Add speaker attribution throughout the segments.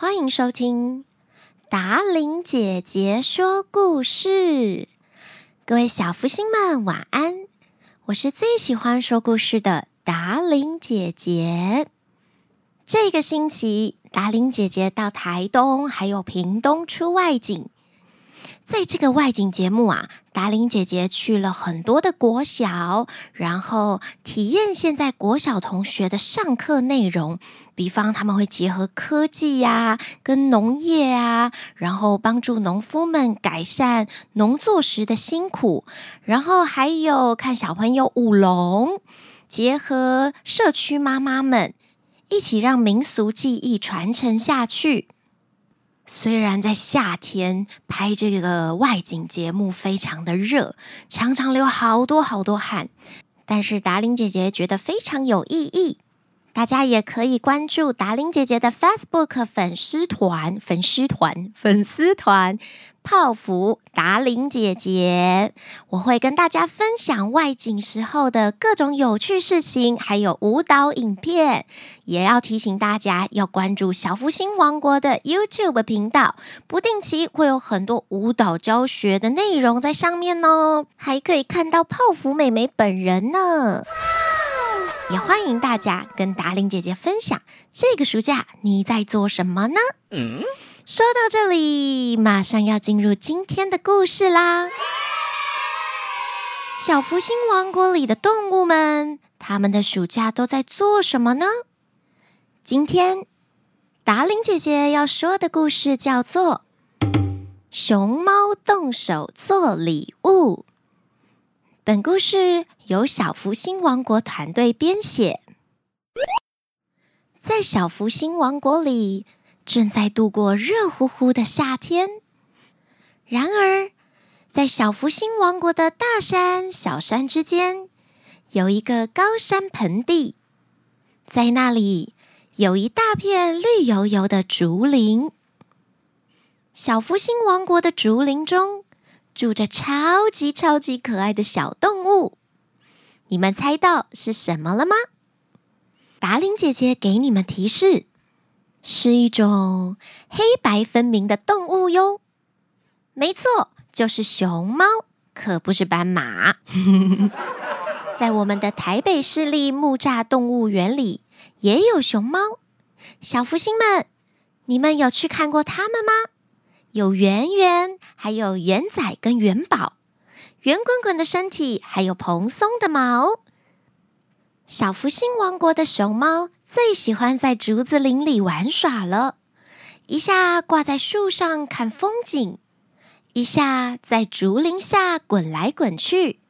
Speaker 1: 欢迎收听达琳姐姐说故事。各位小福星们，晚安！我是最喜欢说故事的达琳姐姐。这个星期，达琳姐姐到台东还有屏东出外景。在这个外景节目啊，达玲姐姐去了很多的国小，然后体验现在国小同学的上课内容。比方他们会结合科技呀，跟农业啊，然后帮助农夫们改善农作时的辛苦。然后还有看小朋友舞龙，结合社区妈妈们一起让民俗技艺传承下去。虽然在夏天拍这个外景节目非常的热，常常流好多好多汗，但是达玲姐姐觉得非常有意义。大家也可以关注达玲姐姐的 Facebook 粉丝团、粉丝团、粉丝团泡芙达玲姐姐，我会跟大家分享外景时候的各种有趣事情，还有舞蹈影片。也要提醒大家要关注小福星王国的 YouTube 频道，不定期会有很多舞蹈教学的内容在上面哦，还可以看到泡芙妹妹本人呢。也欢迎大家跟达令姐姐分享这个暑假你在做什么呢？嗯，说到这里，马上要进入今天的故事啦。小福星王国里的动物们，他们的暑假都在做什么呢？今天达令姐姐要说的故事叫做《熊猫动手做礼物》。本故事由小福星王国团队编写。在小福星王国里，正在度过热乎乎的夏天。然而，在小福星王国的大山、小山之间，有一个高山盆地，在那里有一大片绿油油的竹林。小福星王国的竹林中，住着超级超级可爱的小动物，你们猜到是什么了吗？达令姐姐给你们提示，是一种黑白分明的动物哟。没错，就是熊猫，可不是斑马。在我们的台北市立木栅动物园里也有熊猫，小福星们，你们有去看过它们吗？有圆圆，还有圆仔跟元宝，圆滚滚的身体，还有蓬松的毛。小福星王国的熊猫最喜欢在竹子林里玩耍了，一下挂在树上看风景，一下在竹林下滚来滚去。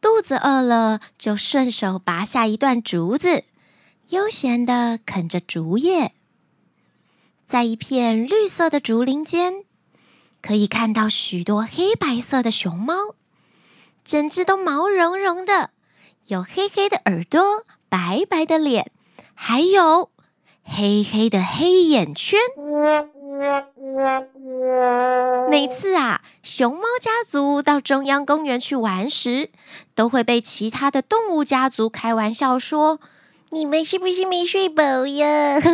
Speaker 1: 肚子饿了，就顺手拔下一段竹子，悠闲地啃着竹叶。在一片绿色的竹林间，可以看到许多黑白色的熊猫，整只都毛茸茸的，有黑黑的耳朵、白白的脸，还有黑黑的黑眼圈。每次啊，熊猫家族到中央公园去玩时，都会被其他的动物家族开玩笑说：“你们是不是没睡饱呀？”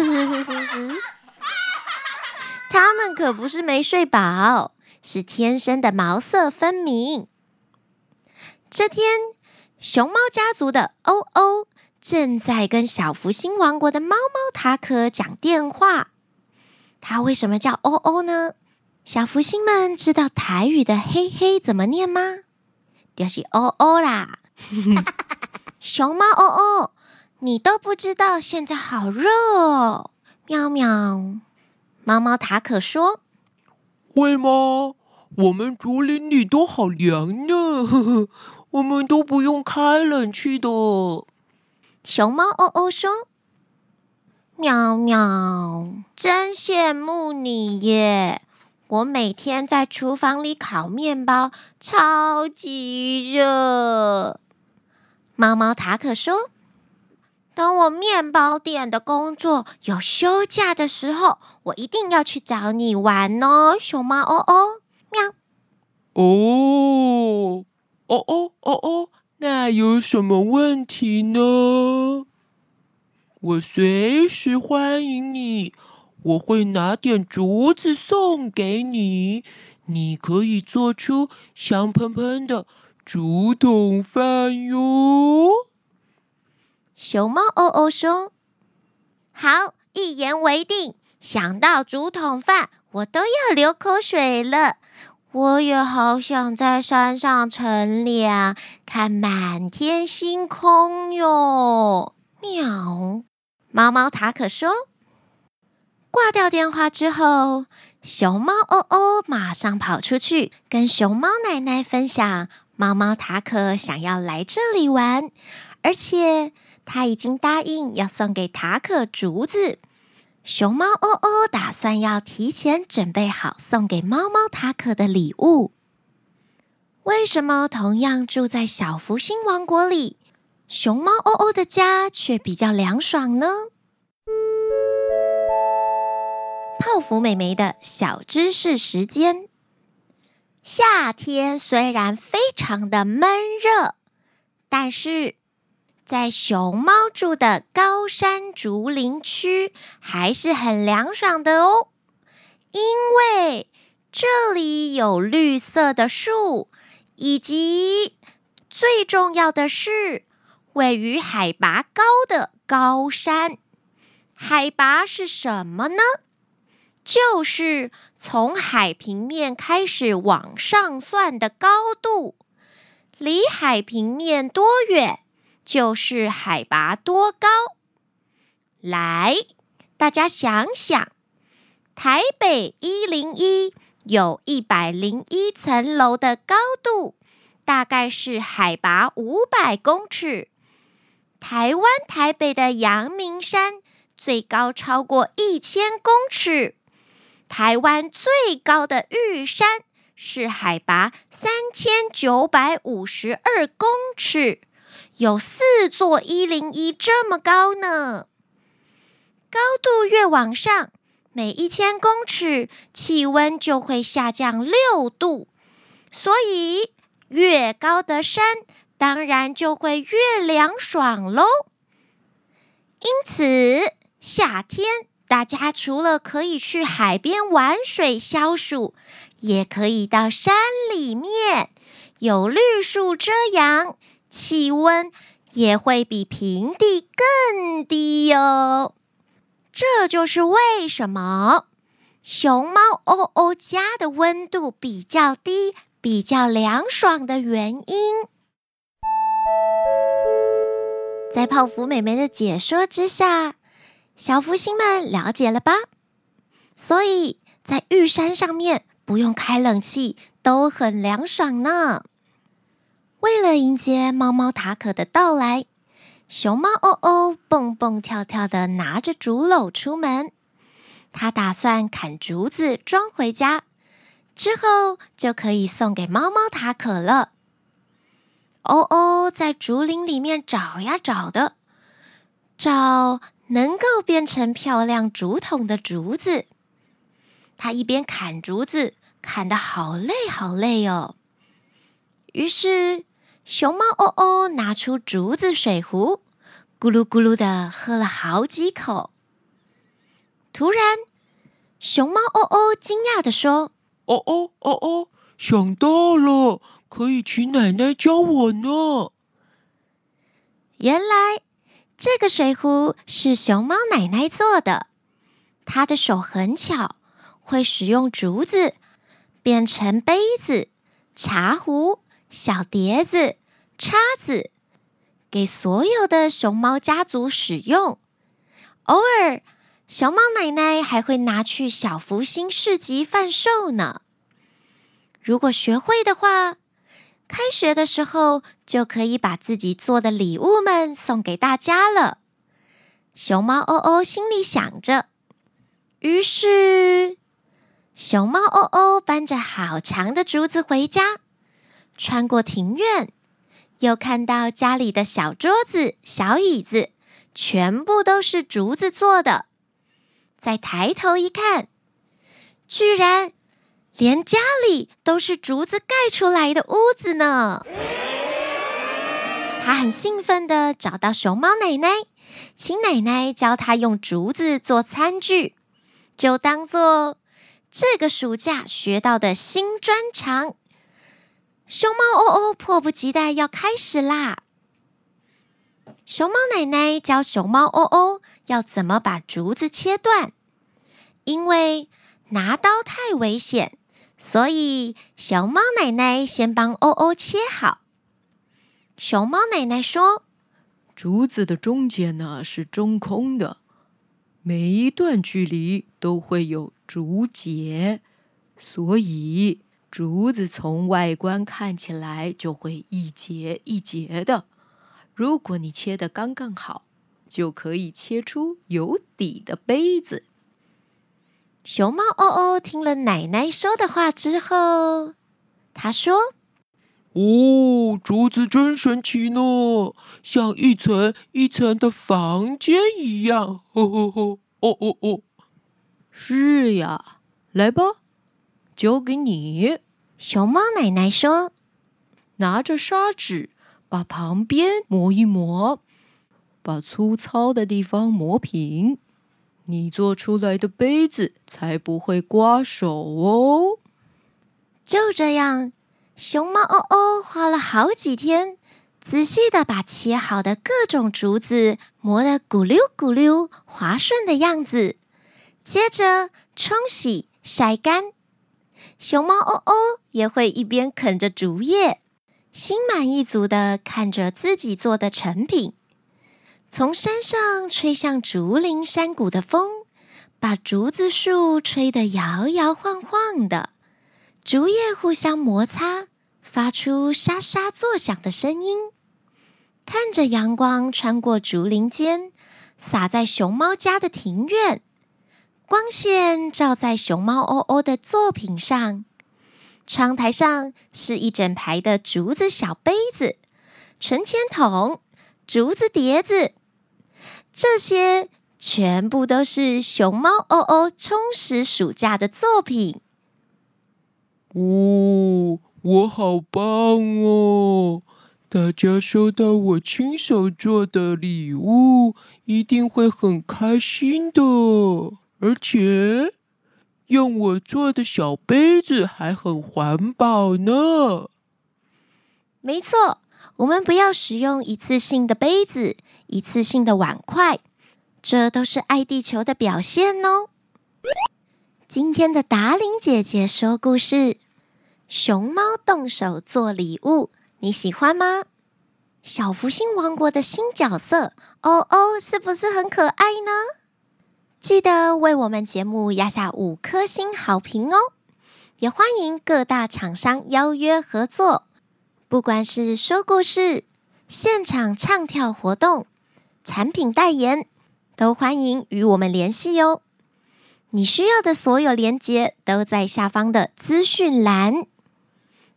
Speaker 1: 他们可不是没睡饱，是天生的毛色分明。这天，熊猫家族的欧欧正在跟小福星王国的猫猫塔可讲电话。他为什么叫欧欧呢？小福星们知道台语的“嘿嘿”怎么念吗？就是“欧欧”啦。熊猫欧欧，你都不知道现在好热哦！喵喵。猫猫塔可说：“
Speaker 2: 会吗？我们竹林里都好凉呢，呵呵，我们都不用开冷气的。”
Speaker 1: 熊猫哦哦说：“喵喵，真羡慕你耶！我每天在厨房里烤面包，超级热。”猫猫塔可说。等我面包店的工作有休假的时候，我一定要去找你玩哦，熊猫哦哦，喵。
Speaker 2: 哦，哦哦哦哦，那有什么问题呢？我随时欢迎你，我会拿点竹子送给你，你可以做出香喷喷的竹筒饭哟。”
Speaker 1: 熊猫哦哦说：“好，一言为定。想到竹筒饭，我都要流口水了。我也好想在山上乘凉，看满天星空哟。”喵。猫猫塔可说：“挂掉电话之后，熊猫哦哦马上跑出去跟熊猫奶奶分享，猫猫塔可想要来这里玩，而且。”他已经答应要送给塔可竹子，熊猫欧欧打算要提前准备好送给猫猫塔可的礼物。为什么同样住在小福星王国里，熊猫欧欧的家却比较凉爽呢？泡芙美眉的小知识时间：夏天虽然非常的闷热，但是。在熊猫住的高山竹林区，还是很凉爽的哦，因为这里有绿色的树，以及最重要的是，位于海拔高的高山。海拔是什么呢？就是从海平面开始往上算的高度，离海平面多远？就是海拔多高？来，大家想想，台北一零一有一百零一层楼的高度，大概是海拔五百公尺。台湾台北的阳明山最高超过一千公尺，台湾最高的玉山是海拔三千九百五十二公尺。有四座一零一这么高呢。高度越往上，每一千公尺气温就会下降六度，所以越高的山当然就会越凉爽喽。因此，夏天大家除了可以去海边玩水消暑，也可以到山里面，有绿树遮阳。气温也会比平地更低哟，这就是为什么熊猫欧欧家的温度比较低、比较凉爽的原因。在泡芙美眉的解说之下，小福星们了解了吧？所以在玉山上面不用开冷气，都很凉爽呢。为了迎接猫猫塔可的到来，熊猫欧欧蹦蹦跳跳的拿着竹篓出门。他打算砍竹子装回家，之后就可以送给猫猫塔可了。欧欧在竹林里面找呀找的，找能够变成漂亮竹筒的竹子。他一边砍竹子，砍得好累好累哦。于是。熊猫哦哦拿出竹子水壶，咕噜咕噜的喝了好几口。突然，熊猫哦哦惊讶的说：“
Speaker 2: 哦哦哦哦，想到了，可以请奶奶教我呢。”
Speaker 1: 原来这个水壶是熊猫奶奶做的，她的手很巧，会使用竹子变成杯子、茶壶。小碟子、叉子，给所有的熊猫家族使用。偶尔，熊猫奶奶还会拿去小福星市集贩售呢。如果学会的话，开学的时候就可以把自己做的礼物们送给大家了。熊猫欧欧心里想着，于是熊猫欧欧搬着好长的竹子回家。穿过庭院，又看到家里的小桌子、小椅子，全部都是竹子做的。再抬头一看，居然连家里都是竹子盖出来的屋子呢！他很兴奋地找到熊猫奶奶，请奶奶教他用竹子做餐具。就当做这个暑假学到的新专长。熊猫欧欧迫不及待要开始啦！熊猫奶奶教熊猫欧欧要怎么把竹子切断，因为拿刀太危险，所以熊猫奶奶先帮欧欧切好。熊猫奶奶说：“
Speaker 2: 竹子的中间呢是中空的，每一段距离都会有竹节，所以。”竹子从外观看起来就会一节一节的。如果你切的刚刚好，就可以切出有底的杯子。
Speaker 1: 熊猫哦哦听了奶奶说的话之后，他说：“
Speaker 2: 哦，竹子真神奇呢，像一层一层的房间一样。”哦哦哦哦哦哦，是呀，来吧。交给你，
Speaker 1: 熊猫奶奶说：“
Speaker 2: 拿着砂纸，把旁边磨一磨，把粗糙的地方磨平，你做出来的杯子才不会刮手哦。”
Speaker 1: 就这样，熊猫欧欧花了好几天，仔细的把切好的各种竹子磨得咕溜咕溜、滑顺的样子，接着冲洗、晒干。熊猫欧欧也会一边啃着竹叶，心满意足的看着自己做的成品。从山上吹向竹林山谷的风，把竹子树吹得摇摇晃晃的，竹叶互相摩擦，发出沙沙作响的声音。看着阳光穿过竹林间，洒在熊猫家的庭院。光线照在熊猫欧欧的作品上，窗台上是一整排的竹子小杯子、存钱筒、竹子碟子，这些全部都是熊猫欧欧充实暑假的作品。
Speaker 2: 哦，我好棒哦！大家收到我亲手做的礼物，一定会很开心的。而且，用我做的小杯子还很环保呢。
Speaker 1: 没错，我们不要使用一次性的杯子、一次性的碗筷，这都是爱地球的表现哦。今天的达伶姐姐说故事：熊猫动手做礼物，你喜欢吗？小福星王国的新角色欧欧是不是很可爱呢？记得为我们节目压下五颗星好评哦！也欢迎各大厂商邀约合作，不管是说故事、现场唱跳活动、产品代言，都欢迎与我们联系哟。你需要的所有链接都在下方的资讯栏。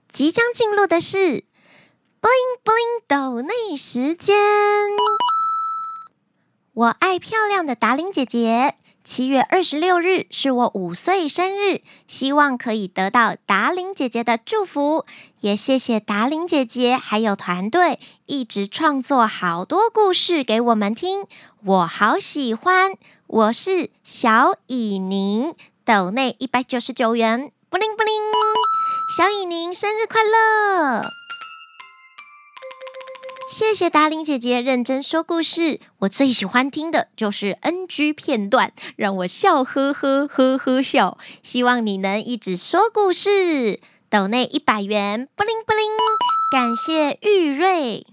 Speaker 1: 即将进入的是 Bling Bling 抖内时间。我爱漂亮的达伶姐姐。七月二十六日是我五岁生日，希望可以得到达伶姐姐的祝福。也谢谢达伶姐姐还有团队一直创作好多故事给我们听，我好喜欢。我是小以宁，抖内一百九十九元，布灵布灵，小以宁生日快乐！谢谢达玲姐姐认真说故事，我最喜欢听的就是 NG 片段，让我笑呵呵呵呵笑。希望你能一直说故事。抖内一百元，布灵布灵，感谢玉瑞。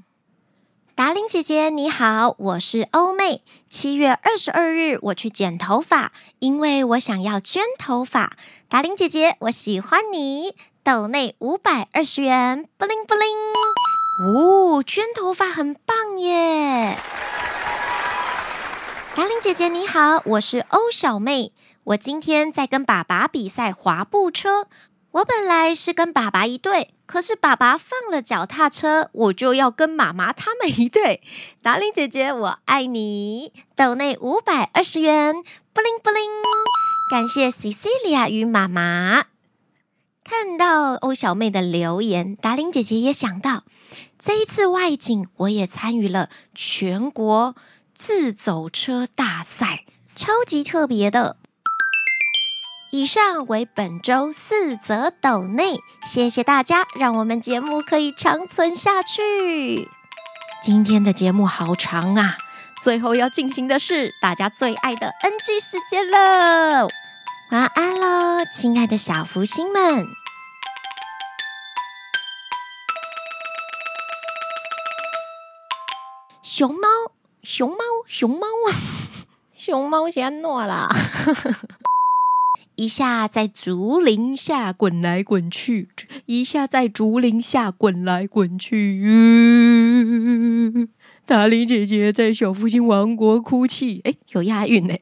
Speaker 1: 达玲姐姐你好，我是欧妹。七月二十二日我去剪头发，因为我想要捐头发。达玲姐姐，我喜欢你。抖内五百二十元，布灵布灵。哦，捐头发很棒耶！达玲姐姐你好，我是欧小妹。我今天在跟爸爸比赛滑步车。我本来是跟爸爸一队，可是爸爸放了脚踏车，我就要跟妈妈他们一队。达玲姐姐，我爱你。豆内五百二十元，布灵布灵，感谢 Cecilia 与妈妈。看到欧小妹的留言，达玲姐姐也想到，这一次外景我也参与了全国自走车大赛，超级特别的。以上为本周四则抖内，谢谢大家，让我们节目可以长存下去。今天的节目好长啊，最后要进行的是大家最爱的 NG 时间了。晚安喽，亲爱的小福星们。熊猫，熊猫，熊猫啊，熊猫先诺啦。一下在竹林下滚来滚去，一下在竹林下滚来滚去。嗯，达伶姐姐在小福星王国哭泣，哎，有押韵呢。